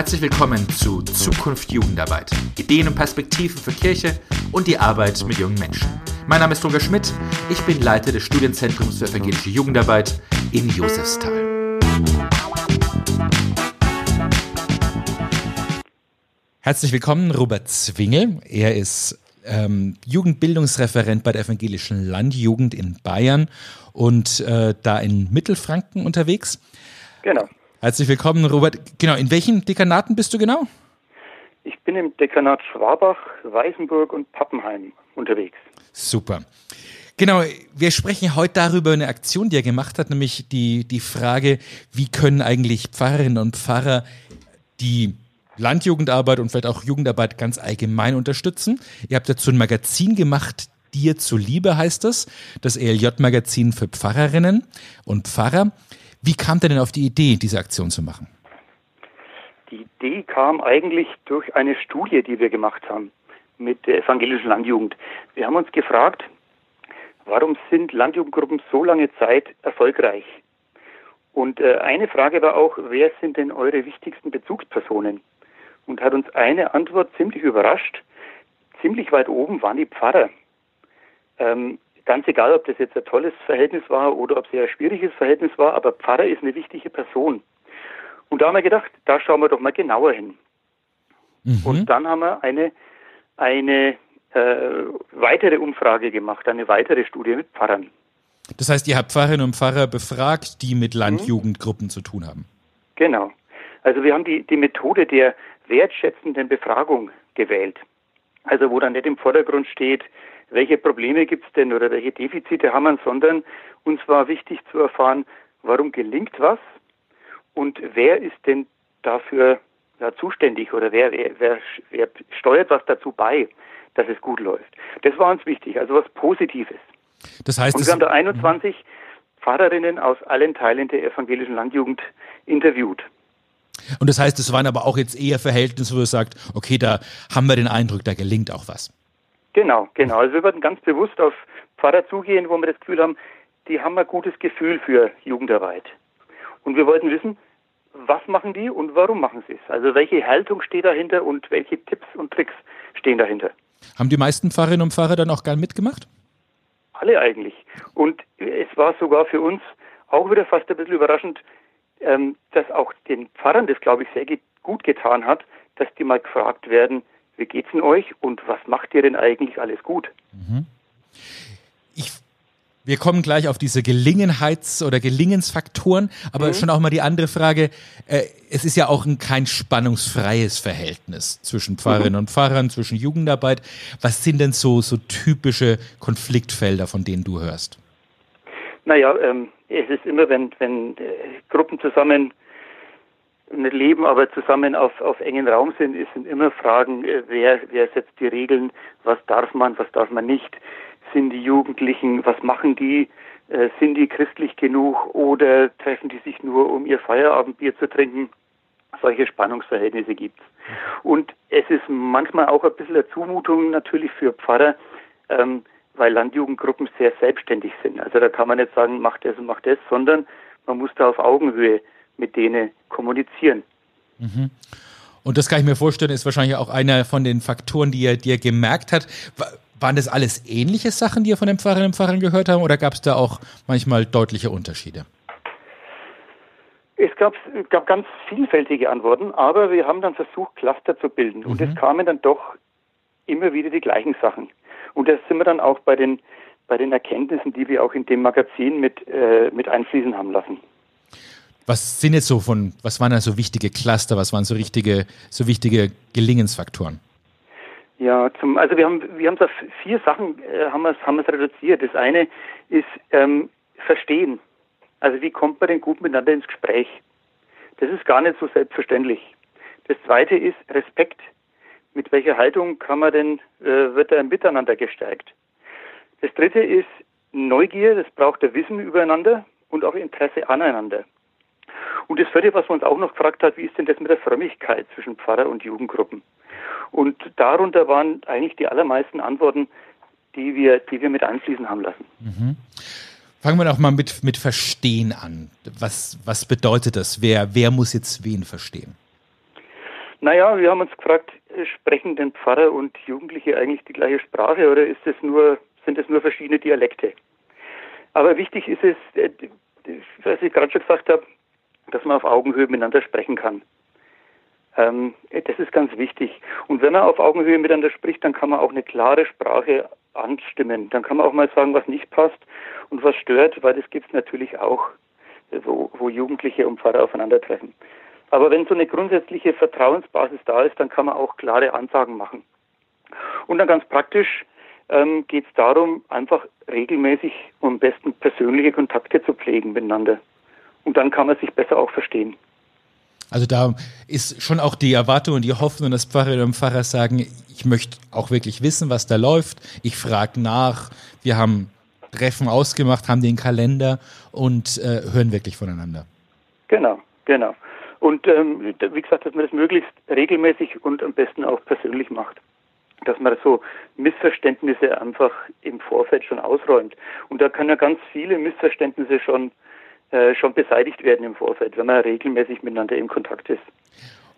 Herzlich willkommen zu Zukunft Jugendarbeit. Ideen und Perspektiven für Kirche und die Arbeit mit jungen Menschen. Mein Name ist Roger Schmidt. Ich bin Leiter des Studienzentrums für evangelische Jugendarbeit in Josefsthal. Herzlich willkommen, Robert Zwingel. Er ist ähm, Jugendbildungsreferent bei der Evangelischen Landjugend in Bayern und äh, da in Mittelfranken unterwegs. Genau. Herzlich willkommen, Robert. Genau, in welchen Dekanaten bist du genau? Ich bin im Dekanat Schwabach, Weißenburg und Pappenheim unterwegs. Super. Genau, wir sprechen heute darüber eine Aktion, die er gemacht hat, nämlich die, die Frage, wie können eigentlich Pfarrerinnen und Pfarrer die Landjugendarbeit und vielleicht auch Jugendarbeit ganz allgemein unterstützen. Ihr habt dazu ein Magazin gemacht, Dir zuliebe heißt das, das ELJ-Magazin für Pfarrerinnen und Pfarrer. Wie kam ihr denn auf die Idee, diese Aktion zu machen? Die Idee kam eigentlich durch eine Studie, die wir gemacht haben mit der evangelischen Landjugend. Wir haben uns gefragt, warum sind Landjugendgruppen so lange Zeit erfolgreich? Und äh, eine Frage war auch, wer sind denn eure wichtigsten Bezugspersonen? Und hat uns eine Antwort ziemlich überrascht. Ziemlich weit oben waren die Pfarrer. Ähm, ganz egal, ob das jetzt ein tolles Verhältnis war oder ob es eher ein schwieriges Verhältnis war, aber Pfarrer ist eine wichtige Person. Und da haben wir gedacht, da schauen wir doch mal genauer hin. Mhm. Und dann haben wir eine, eine äh, weitere Umfrage gemacht, eine weitere Studie mit Pfarrern. Das heißt, ihr habt Pfarrerinnen und Pfarrer befragt, die mit mhm. Landjugendgruppen mhm. zu tun haben. Genau. Also wir haben die, die Methode der wertschätzenden Befragung gewählt. Also wo dann nicht im Vordergrund steht, welche Probleme gibt es denn oder welche Defizite haben wir, sondern uns war wichtig zu erfahren, warum gelingt was und wer ist denn dafür ja, zuständig oder wer, wer, wer, wer steuert was dazu bei, dass es gut läuft. Das war uns wichtig, also was Positives. Das heißt, und wir haben da 21 Pfarrerinnen aus allen Teilen der evangelischen Landjugend interviewt. Und das heißt, es waren aber auch jetzt eher Verhältnisse, wo ihr sagt, okay, da haben wir den Eindruck, da gelingt auch was. Genau, genau. Also wir würden ganz bewusst auf Pfarrer zugehen, wo wir das Gefühl haben, die haben ein gutes Gefühl für Jugendarbeit. Und wir wollten wissen, was machen die und warum machen sie es? Also welche Haltung steht dahinter und welche Tipps und Tricks stehen dahinter? Haben die meisten Pfarrerinnen und Pfarrer dann auch gern mitgemacht? Alle eigentlich. Und es war sogar für uns auch wieder fast ein bisschen überraschend, ähm, dass auch den Pfarrern das, glaube ich, sehr gut getan hat, dass die mal gefragt werden, wie geht's denn euch und was macht ihr denn eigentlich alles gut? Mhm. Ich wir kommen gleich auf diese Gelingenheits- oder Gelingensfaktoren, aber mhm. schon auch mal die andere Frage. Äh, es ist ja auch ein kein spannungsfreies Verhältnis zwischen Pfarrerinnen mhm. und Pfarrern, zwischen Jugendarbeit. Was sind denn so, so typische Konfliktfelder, von denen du hörst? Naja, ähm, es ist immer, wenn, wenn äh, Gruppen zusammen nicht leben, aber zusammen auf, auf engen Raum sind, sind immer Fragen, äh, wer, wer setzt die Regeln, was darf man, was darf man nicht, sind die Jugendlichen, was machen die, äh, sind die christlich genug oder treffen die sich nur, um ihr Feierabendbier zu trinken? Solche Spannungsverhältnisse gibt's. Und es ist manchmal auch ein bisschen eine Zumutung natürlich für Pfarrer, ähm, weil Landjugendgruppen sehr selbstständig sind. Also da kann man nicht sagen, mach das und mach das, sondern man muss da auf Augenhöhe mit denen kommunizieren. Mhm. Und das kann ich mir vorstellen, ist wahrscheinlich auch einer von den Faktoren, die er, die er gemerkt hat. Waren das alles ähnliche Sachen, die ihr von den Pfarrerinnen und Pfarrern gehört haben, oder gab es da auch manchmal deutliche Unterschiede? Es gab, gab ganz vielfältige Antworten, aber wir haben dann versucht, Cluster zu bilden. Mhm. Und es kamen dann doch immer wieder die gleichen Sachen. Und da sind wir dann auch bei den, bei den Erkenntnissen, die wir auch in dem Magazin mit, äh, mit einfließen haben lassen. Was sind jetzt so von, was waren da so wichtige Cluster, was waren so richtige, so wichtige Gelingensfaktoren? Ja, zum, also wir haben wir haben so vier Sachen äh, haben wir haben reduziert. Das eine ist ähm, Verstehen. Also wie kommt man denn gut miteinander ins Gespräch? Das ist gar nicht so selbstverständlich. Das zweite ist Respekt. Mit welcher Haltung kann man denn äh, wird er Miteinander gestärkt? Das dritte ist Neugier. Das braucht der Wissen übereinander und auch Interesse aneinander. Und das vierte, was man uns auch noch gefragt hat, wie ist denn das mit der Frömmigkeit zwischen Pfarrer und Jugendgruppen? Und darunter waren eigentlich die allermeisten Antworten, die wir, die wir mit einfließen haben lassen. Mhm. Fangen wir doch mal mit, mit Verstehen an. Was, was bedeutet das? Wer, wer muss jetzt wen verstehen? Naja, wir haben uns gefragt, sprechen denn Pfarrer und Jugendliche eigentlich die gleiche Sprache oder ist es nur, sind es nur verschiedene Dialekte? Aber wichtig ist es, äh, was ich gerade schon gesagt habe, dass man auf Augenhöhe miteinander sprechen kann. Ähm, das ist ganz wichtig. Und wenn man auf Augenhöhe miteinander spricht, dann kann man auch eine klare Sprache anstimmen. Dann kann man auch mal sagen, was nicht passt und was stört, weil das gibt es natürlich auch, wo, wo Jugendliche und Pfarrer aufeinandertreffen. Aber wenn so eine grundsätzliche Vertrauensbasis da ist, dann kann man auch klare Ansagen machen. Und dann ganz praktisch ähm, geht es darum, einfach regelmäßig und am besten persönliche Kontakte zu pflegen miteinander. Und dann kann man sich besser auch verstehen. Also da ist schon auch die Erwartung und die Hoffnung, dass Pfarrerinnen und Pfarrer sagen, ich möchte auch wirklich wissen, was da läuft. Ich frage nach. Wir haben Treffen ausgemacht, haben den Kalender und äh, hören wirklich voneinander. Genau, genau. Und ähm, wie gesagt, dass man das möglichst regelmäßig und am besten auch persönlich macht. Dass man so Missverständnisse einfach im Vorfeld schon ausräumt. Und da können ja ganz viele Missverständnisse schon äh, schon beseitigt werden im Vorfeld, wenn man regelmäßig miteinander in Kontakt ist.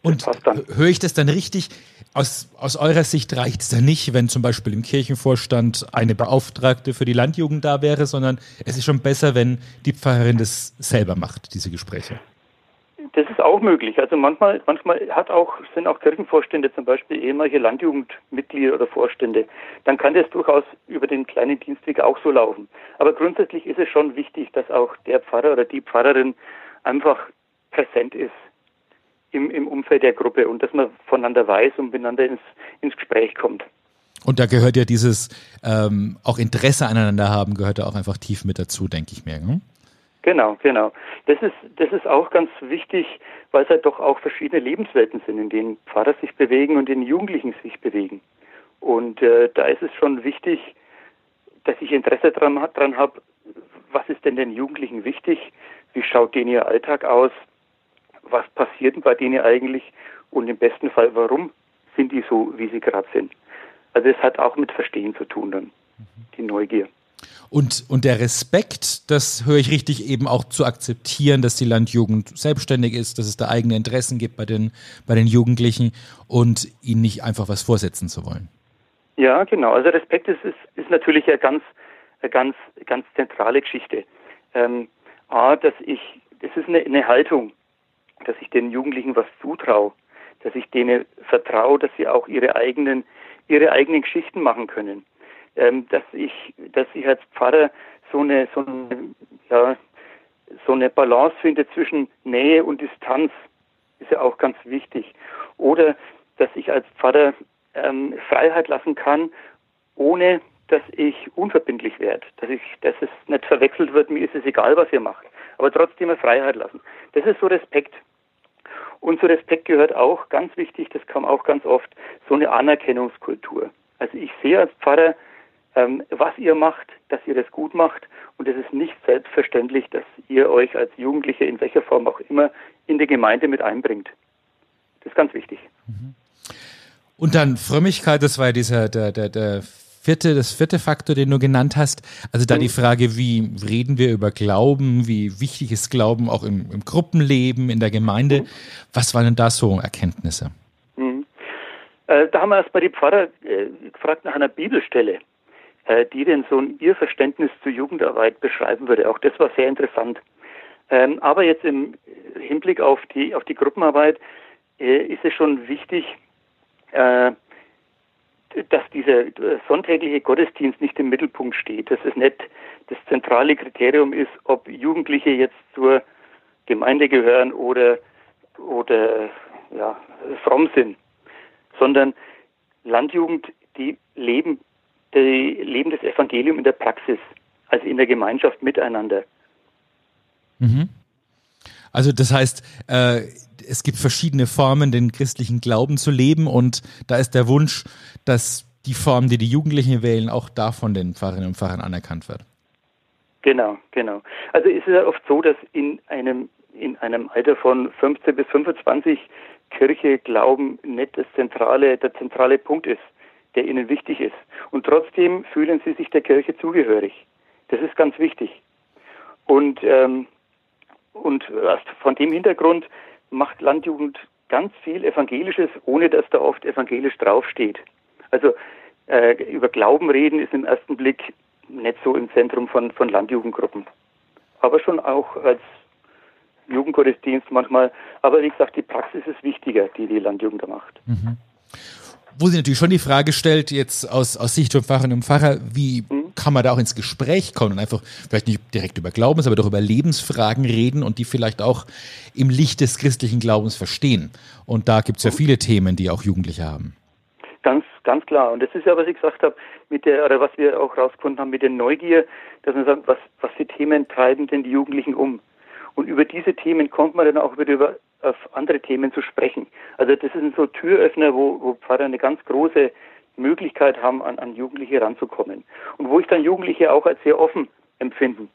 Und höre ich das dann richtig? Aus, aus eurer Sicht reicht es dann nicht, wenn zum Beispiel im Kirchenvorstand eine Beauftragte für die Landjugend da wäre, sondern es ist schon besser, wenn die Pfarrerin das selber macht, diese Gespräche. Auch möglich. Also manchmal, manchmal hat auch, sind auch Kirchenvorstände zum Beispiel ehemalige Landjugendmitglieder oder Vorstände. Dann kann das durchaus über den kleinen Dienstweg auch so laufen. Aber grundsätzlich ist es schon wichtig, dass auch der Pfarrer oder die Pfarrerin einfach präsent ist im, im Umfeld der Gruppe und dass man voneinander weiß und miteinander ins, ins Gespräch kommt. Und da gehört ja dieses ähm, auch Interesse aneinander haben, gehört da auch einfach tief mit dazu, denke ich mir. Ne? Genau, genau. Das ist, das ist auch ganz wichtig, weil es halt doch auch verschiedene Lebenswelten sind, in denen Pfarrer sich bewegen und in denen Jugendlichen sich bewegen. Und äh, da ist es schon wichtig, dass ich Interesse dran, dran habe, was ist denn den Jugendlichen wichtig? Wie schaut denen ihr Alltag aus? Was passiert denn bei denen eigentlich? Und im besten Fall, warum sind die so, wie sie gerade sind? Also es hat auch mit Verstehen zu tun dann, die Neugier. Und, und der Respekt, das höre ich richtig, eben auch zu akzeptieren, dass die Landjugend selbstständig ist, dass es da eigene Interessen gibt bei den, bei den Jugendlichen und ihnen nicht einfach was vorsetzen zu wollen. Ja, genau. Also Respekt ist, ist, ist natürlich eine ganz, eine ganz, ganz zentrale Geschichte. Ähm, A, dass ich, das ist eine, eine Haltung, dass ich den Jugendlichen was zutraue, dass ich denen vertraue, dass sie auch ihre eigenen, ihre eigenen Geschichten machen können ähm, dass ich, dass ich als Pfarrer so eine, so eine, ja, so eine Balance finde zwischen Nähe und Distanz, ist ja auch ganz wichtig. Oder dass ich als Pfarrer ähm, Freiheit lassen kann, ohne dass ich unverbindlich werde, dass ich, dass es nicht verwechselt wird, mir ist es egal, was ihr macht, aber trotzdem eine Freiheit lassen. Das ist so Respekt. Und zu Respekt gehört auch, ganz wichtig, das kam auch ganz oft, so eine Anerkennungskultur. Also ich sehe als Pfarrer ähm, was ihr macht, dass ihr das gut macht. Und es ist nicht selbstverständlich, dass ihr euch als Jugendliche in welcher Form auch immer in die Gemeinde mit einbringt. Das ist ganz wichtig. Mhm. Und dann Frömmigkeit, das war ja dieser, der, der, der vierte, das vierte Faktor, den du genannt hast. Also da mhm. die Frage, wie reden wir über Glauben, wie wichtig ist Glauben auch im, im Gruppenleben, in der Gemeinde. Mhm. Was waren denn da so Erkenntnisse? Mhm. Äh, da haben wir erst bei die Pfarrer äh, gefragt nach einer Bibelstelle. Äh, die denn so ihr Verständnis zur Jugendarbeit beschreiben würde. Auch das war sehr interessant. Ähm, aber jetzt im Hinblick auf die, auf die Gruppenarbeit äh, ist es schon wichtig, äh, dass dieser sonntägliche Gottesdienst nicht im Mittelpunkt steht, dass es nicht das zentrale Kriterium ist, ob Jugendliche jetzt zur Gemeinde gehören oder, oder ja, fromm sind, sondern Landjugend, die leben die leben das Evangelium in der Praxis, also in der Gemeinschaft miteinander. Mhm. Also das heißt, äh, es gibt verschiedene Formen, den christlichen Glauben zu leben und da ist der Wunsch, dass die Form, die die Jugendlichen wählen, auch da von den Pfarrerinnen und Pfarrern anerkannt wird. Genau, genau. Also ist es ja oft so, dass in einem, in einem Alter von 15 bis 25 Kirche Glauben nicht das zentrale, der zentrale Punkt ist der ihnen wichtig ist. Und trotzdem fühlen sie sich der Kirche zugehörig. Das ist ganz wichtig. Und, ähm, und von dem Hintergrund macht Landjugend ganz viel Evangelisches, ohne dass da oft evangelisch draufsteht. Also äh, über Glauben reden ist im ersten Blick nicht so im Zentrum von, von Landjugendgruppen. Aber schon auch als Jugendgottesdienst manchmal. Aber wie gesagt, die Praxis ist wichtiger, die die Landjugend da macht. Mhm. Wo sie natürlich schon die Frage stellt, jetzt aus, aus Sicht von Pfarrerinnen und Pfarrer, wie mhm. kann man da auch ins Gespräch kommen und einfach vielleicht nicht direkt über Glaubens, aber doch über Lebensfragen reden und die vielleicht auch im Licht des christlichen Glaubens verstehen. Und da gibt es ja mhm. viele Themen, die auch Jugendliche haben. Ganz, ganz klar. Und das ist ja, was ich gesagt habe, mit der, oder was wir auch rausgefunden haben mit der Neugier, dass man sagt, was, was für Themen treiben denn die Jugendlichen um? Und über diese Themen kommt man dann auch wieder über auf andere Themen zu sprechen. Also das sind so Türöffner, wo, wo Pfarrer eine ganz große Möglichkeit haben, an, an Jugendliche ranzukommen. Und wo ich dann Jugendliche auch als sehr offen empfinden,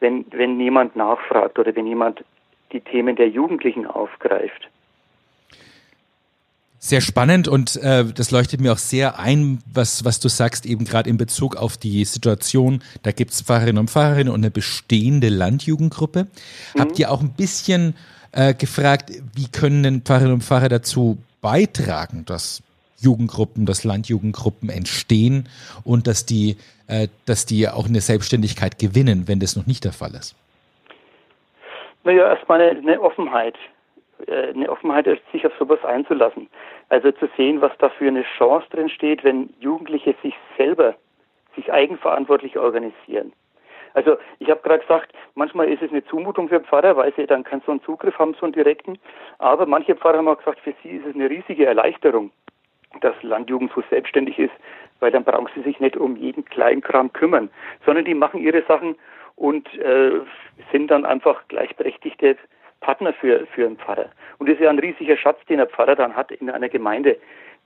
wenn, wenn jemand nachfragt oder wenn jemand die Themen der Jugendlichen aufgreift. Sehr spannend und äh, das leuchtet mir auch sehr ein, was, was du sagst, eben gerade in Bezug auf die Situation. Da gibt es Pfarrerinnen und Pfarrerinnen und eine bestehende Landjugendgruppe. Mhm. Habt ihr auch ein bisschen äh, gefragt, wie können denn Pfarrerinnen und Pfarrer dazu beitragen, dass Jugendgruppen, dass Landjugendgruppen entstehen und dass die, äh, dass die auch eine Selbstständigkeit gewinnen, wenn das noch nicht der Fall ist? Naja, erstmal eine, eine Offenheit. Äh, eine Offenheit sich auf sowas einzulassen. Also zu sehen, was da für eine Chance drin steht, wenn Jugendliche sich selber, sich eigenverantwortlich organisieren. Also ich habe gerade gesagt, manchmal ist es eine Zumutung für Pfarrer, weil sie dann keinen so einen Zugriff haben, so einen direkten. Aber manche Pfarrer haben auch gesagt, für sie ist es eine riesige Erleichterung, dass Landjugend so selbstständig ist, weil dann brauchen sie sich nicht um jeden Kleinkram kümmern, sondern die machen ihre Sachen und äh, sind dann einfach gleichberechtigte Partner für, für einen Pfarrer. Und das ist ja ein riesiger Schatz, den der Pfarrer dann hat in einer Gemeinde,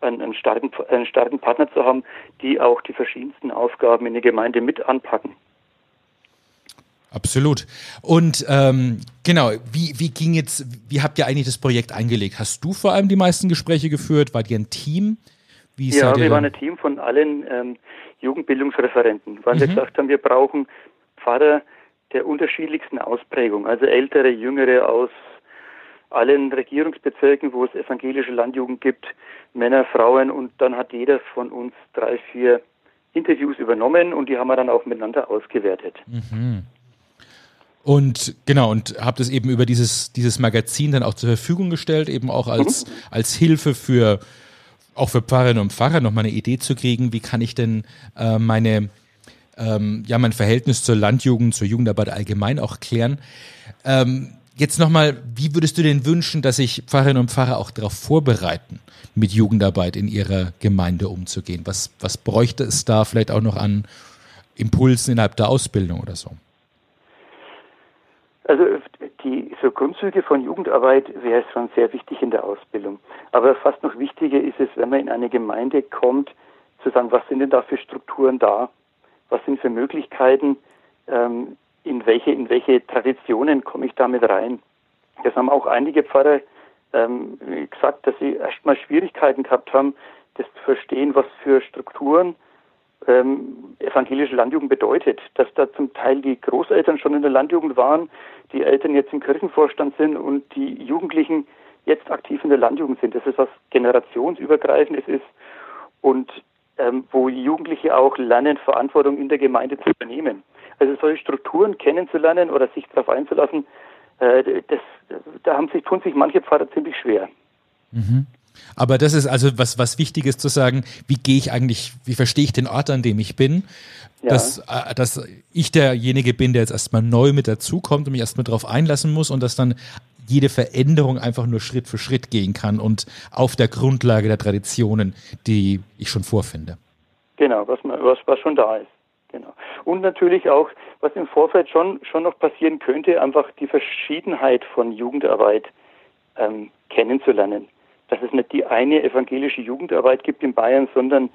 einen, starken, einen starken Partner zu haben, die auch die verschiedensten Aufgaben in der Gemeinde mit anpacken. Absolut. Und ähm, genau, wie, wie ging jetzt, wie habt ihr eigentlich das Projekt eingelegt? Hast du vor allem die meisten Gespräche geführt? Wart ihr ein Team? Wie ja, wir waren ein Team von allen ähm, Jugendbildungsreferenten, weil mhm. wir gesagt haben, wir brauchen Pfarrer, der unterschiedlichsten Ausprägung, also ältere, jüngere aus allen Regierungsbezirken, wo es evangelische Landjugend gibt, Männer, Frauen und dann hat jeder von uns drei, vier Interviews übernommen und die haben wir dann auch miteinander ausgewertet. Mhm. Und genau, und habt es eben über dieses, dieses Magazin dann auch zur Verfügung gestellt, eben auch als, mhm. als Hilfe für auch für Pfarrerinnen und Pfarrer nochmal eine Idee zu kriegen, wie kann ich denn äh, meine ähm, ja mein Verhältnis zur Landjugend, zur Jugendarbeit allgemein auch klären. Ähm, jetzt nochmal, wie würdest du denn wünschen, dass sich Pfarrerinnen und Pfarrer auch darauf vorbereiten, mit Jugendarbeit in ihrer Gemeinde umzugehen? Was, was bräuchte es da vielleicht auch noch an Impulsen innerhalb der Ausbildung oder so? Also die so Grundzüge von Jugendarbeit wäre schon sehr wichtig in der Ausbildung. Aber fast noch wichtiger ist es, wenn man in eine Gemeinde kommt, zu sagen, was sind denn da für Strukturen da? was sind für Möglichkeiten, ähm, in welche, in welche Traditionen komme ich damit rein. Das haben auch einige Pfarrer ähm, gesagt, dass sie erstmal Schwierigkeiten gehabt haben, das zu verstehen, was für Strukturen ähm, evangelische Landjugend bedeutet. Dass da zum Teil die Großeltern schon in der Landjugend waren, die Eltern jetzt im Kirchenvorstand sind und die Jugendlichen jetzt aktiv in der Landjugend sind. Das ist was generationsübergreifendes ist und ähm, wo Jugendliche auch lernen, Verantwortung in der Gemeinde zu übernehmen. Also solche Strukturen kennenzulernen oder sich darauf einzulassen, äh, das, da haben sich, tun sich manche Pfarrer ziemlich schwer. Mhm. Aber das ist also was, was Wichtiges zu sagen, wie gehe ich eigentlich, wie verstehe ich den Ort, an dem ich bin? Ja. Dass, äh, dass ich derjenige bin, der jetzt erstmal neu mit dazukommt und mich erstmal darauf einlassen muss und dass dann jede Veränderung einfach nur Schritt für Schritt gehen kann und auf der Grundlage der Traditionen, die ich schon vorfinde. Genau, was, was, was schon da ist. Genau. Und natürlich auch, was im Vorfeld schon, schon noch passieren könnte, einfach die Verschiedenheit von Jugendarbeit ähm, kennenzulernen. Dass es nicht die eine evangelische Jugendarbeit gibt in Bayern, sondern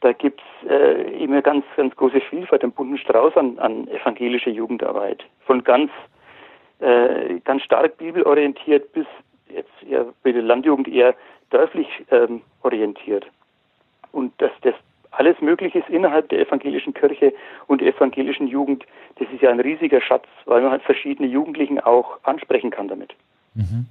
da gibt es äh, immer ganz, ganz große Vielfalt, einen bunten Strauß an, an evangelischer Jugendarbeit. Von ganz äh, ganz stark bibelorientiert bis jetzt eher bei der Landjugend eher dörflich ähm, orientiert. Und dass das alles möglich ist innerhalb der evangelischen Kirche und der evangelischen Jugend, das ist ja ein riesiger Schatz, weil man halt verschiedene Jugendlichen auch ansprechen kann damit. Mhm.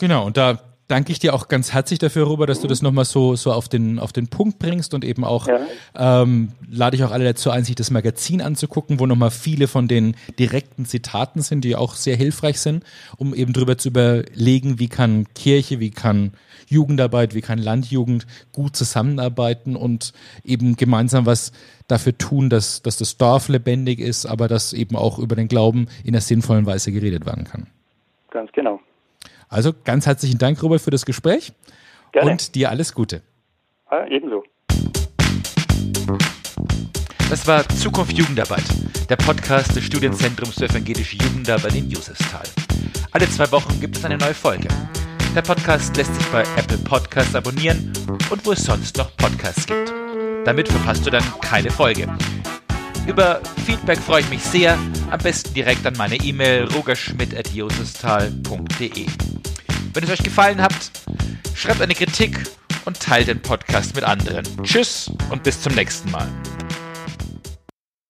Genau, und da danke ich dir auch ganz herzlich dafür, Robert, dass du das nochmal so, so auf, den, auf den Punkt bringst und eben auch ja. ähm, lade ich auch alle dazu ein, sich das Magazin anzugucken, wo nochmal viele von den direkten Zitaten sind, die auch sehr hilfreich sind, um eben drüber zu überlegen, wie kann Kirche, wie kann Jugendarbeit, wie kann Landjugend gut zusammenarbeiten und eben gemeinsam was dafür tun, dass, dass das Dorf lebendig ist, aber dass eben auch über den Glauben in einer sinnvollen Weise geredet werden kann. Ganz genau. Also ganz herzlichen Dank, Robert, für das Gespräch. Gerne. Und dir alles Gute. Ja, ebenso. Das war Zukunft Jugendarbeit, der Podcast des Studienzentrums für evangelische Jugendarbeit in Josefsthal. Alle zwei Wochen gibt es eine neue Folge. Der Podcast lässt sich bei Apple Podcasts abonnieren und wo es sonst noch Podcasts gibt. Damit verpasst du dann keine Folge. Über Feedback freue ich mich sehr. Am besten direkt an meine E-Mail rogerschmidt.josestal.de. Wenn es euch gefallen hat, schreibt eine Kritik und teilt den Podcast mit anderen. Tschüss und bis zum nächsten Mal.